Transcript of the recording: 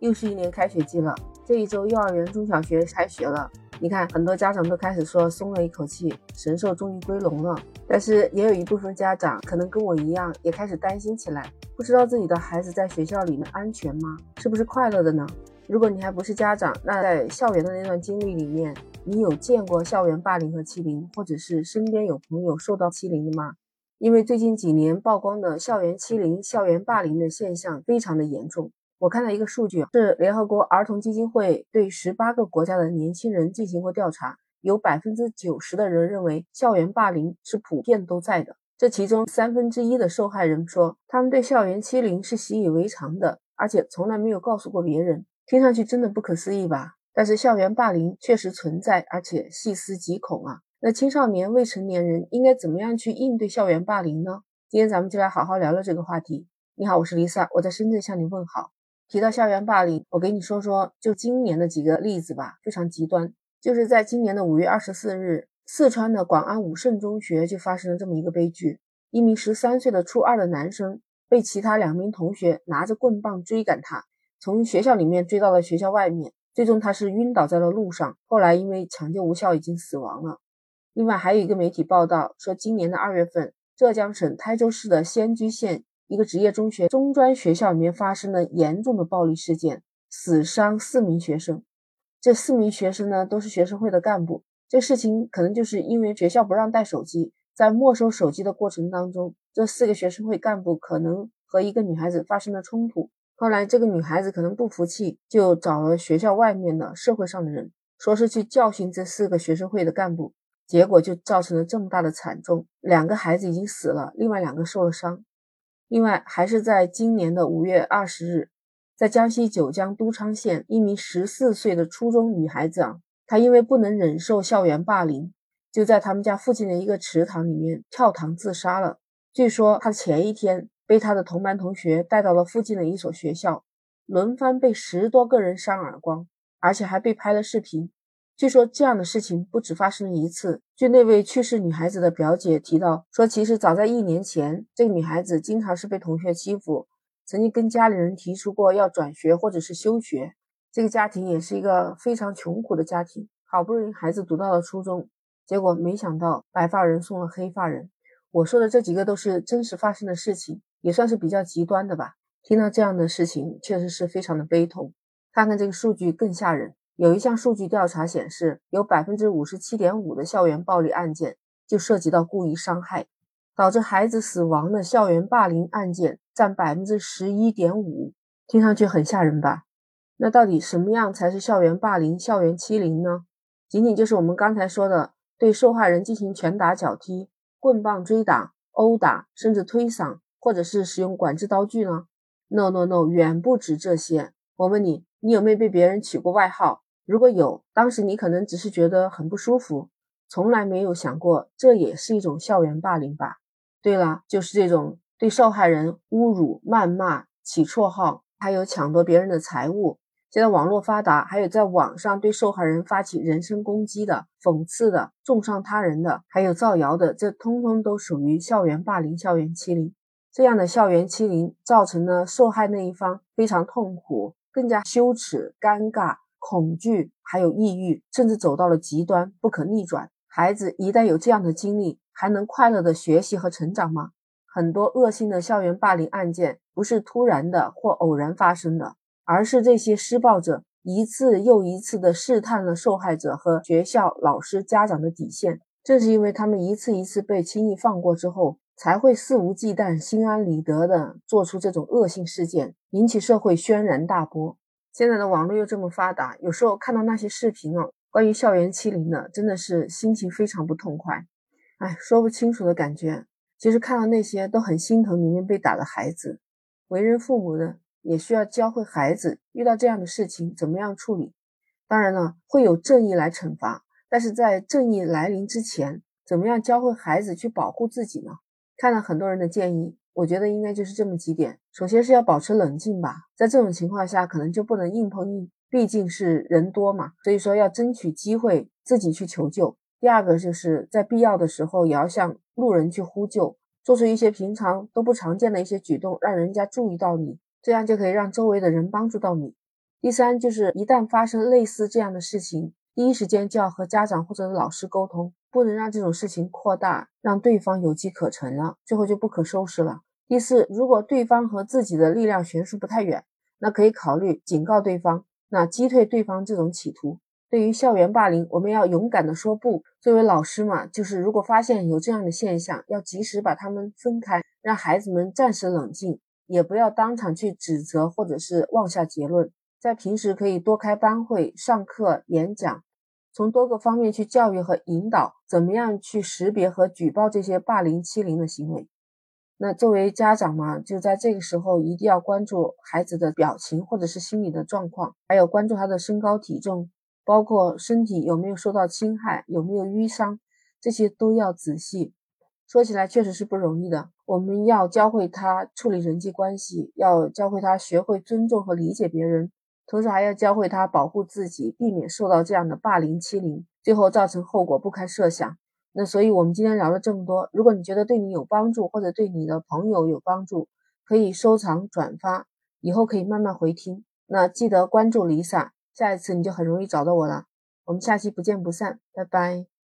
又是一年开学季了，这一周幼儿园、中小学开学了。你看，很多家长都开始说松了一口气，神兽终于归笼了。但是也有一部分家长可能跟我一样，也开始担心起来，不知道自己的孩子在学校里面安全吗？是不是快乐的呢？如果你还不是家长，那在校园的那段经历里面，你有见过校园霸凌和欺凌，或者是身边有朋友受到欺凌的吗？因为最近几年曝光的校园欺凌、校园霸凌的现象非常的严重。我看到一个数据，是联合国儿童基金会对十八个国家的年轻人进行过调查，有百分之九十的人认为校园霸凌是普遍都在的。这其中三分之一的受害人说，他们对校园欺凌是习以为常的，而且从来没有告诉过别人。听上去真的不可思议吧？但是校园霸凌确实存在，而且细思极恐啊。那青少年、未成年人应该怎么样去应对校园霸凌呢？今天咱们就来好好聊聊这个话题。你好，我是 Lisa，我在深圳向你问好。提到校园霸凌，我给你说说就今年的几个例子吧，非常极端。就是在今年的五月二十四日，四川的广安武胜中学就发生了这么一个悲剧：一名十三岁的初二的男生被其他两名同学拿着棍棒追赶他，从学校里面追到了学校外面，最终他是晕倒在了路上，后来因为抢救无效已经死亡了。另外还有一个媒体报道说，今年的二月份，浙江省台州市的仙居县。一个职业中学中专学校里面发生了严重的暴力事件，死伤四名学生。这四名学生呢，都是学生会的干部。这事情可能就是因为学校不让带手机，在没收手机的过程当中，这四个学生会干部可能和一个女孩子发生了冲突。后来这个女孩子可能不服气，就找了学校外面的社会上的人，说是去教训这四个学生会的干部。结果就造成了这么大的惨重，两个孩子已经死了，另外两个受了伤。另外，还是在今年的五月二十日，在江西九江都昌县，一名十四岁的初中女孩子啊，她因为不能忍受校园霸凌，就在他们家附近的一个池塘里面跳塘自杀了。据说她前一天被她的同班同学带到了附近的一所学校，轮番被十多个人扇耳光，而且还被拍了视频。据说这样的事情不止发生了一次。据那位去世女孩子的表姐提到，说其实早在一年前，这个女孩子经常是被同学欺负，曾经跟家里人提出过要转学或者是休学。这个家庭也是一个非常穷苦的家庭，好不容易孩子读到了初中，结果没想到白发人送了黑发人。我说的这几个都是真实发生的事情，也算是比较极端的吧。听到这样的事情，确实是非常的悲痛。看看这个数据更吓人。有一项数据调查显示，有百分之五十七点五的校园暴力案件就涉及到故意伤害，导致孩子死亡的校园霸凌案件占百分之十一点五。听上去很吓人吧？那到底什么样才是校园霸凌、校园欺凌呢？仅仅就是我们刚才说的对受害人进行拳打脚踢、棍棒追打、殴打，甚至推搡，或者是使用管制刀具呢？No No No，远不止这些。我问你，你有没有被别人取过外号？如果有，当时你可能只是觉得很不舒服，从来没有想过这也是一种校园霸凌吧？对了，就是这种对受害人侮辱、谩骂、起绰号，还有抢夺别人的财物。现在网络发达，还有在网上对受害人发起人身攻击的、讽刺的、重伤他人的，还有造谣的，这通通都属于校园霸凌、校园欺凌。这样的校园欺凌造成了受害那一方非常痛苦，更加羞耻、尴尬。恐惧，还有抑郁，甚至走到了极端，不可逆转。孩子一旦有这样的经历，还能快乐的学习和成长吗？很多恶性的校园霸凌案件不是突然的或偶然发生的，而是这些施暴者一次又一次的试探了受害者和学校、老师、家长的底线。正是因为他们一次一次被轻易放过之后，才会肆无忌惮、心安理得的做出这种恶性事件，引起社会轩然大波。现在的网络又这么发达，有时候看到那些视频哦，关于校园欺凌的，真的是心情非常不痛快，哎，说不清楚的感觉。其实看到那些都很心疼里面被打的孩子，为人父母的也需要教会孩子遇到这样的事情怎么样处理。当然了，会有正义来惩罚，但是在正义来临之前，怎么样教会孩子去保护自己呢？看了很多人的建议。我觉得应该就是这么几点，首先是要保持冷静吧，在这种情况下可能就不能硬碰硬，毕竟是人多嘛，所以说要争取机会自己去求救。第二个就是在必要的时候也要向路人去呼救，做出一些平常都不常见的一些举动，让人家注意到你，这样就可以让周围的人帮助到你。第三就是一旦发生类似这样的事情，第一时间就要和家长或者老师沟通，不能让这种事情扩大，让对方有机可乘了，最后就不可收拾了。第四，如果对方和自己的力量悬殊不太远，那可以考虑警告对方，那击退对方这种企图。对于校园霸凌，我们要勇敢的说不。作为老师嘛，就是如果发现有这样的现象，要及时把他们分开，让孩子们暂时冷静，也不要当场去指责或者是妄下结论。在平时可以多开班会、上课、演讲，从多个方面去教育和引导，怎么样去识别和举报这些霸凌欺凌的行为。那作为家长嘛，就在这个时候一定要关注孩子的表情或者是心理的状况，还有关注他的身高体重。包括身体有没有受到侵害，有没有淤伤，这些都要仔细。说起来确实是不容易的。我们要教会他处理人际关系，要教会他学会尊重和理解别人，同时还要教会他保护自己，避免受到这样的霸凌欺凌，最后造成后果不堪设想。那所以，我们今天聊了这么多，如果你觉得对你有帮助，或者对你的朋友有帮助，可以收藏转发，以后可以慢慢回听。那记得关注 Lisa。下一次你就很容易找到我了。我们下期不见不散，拜拜。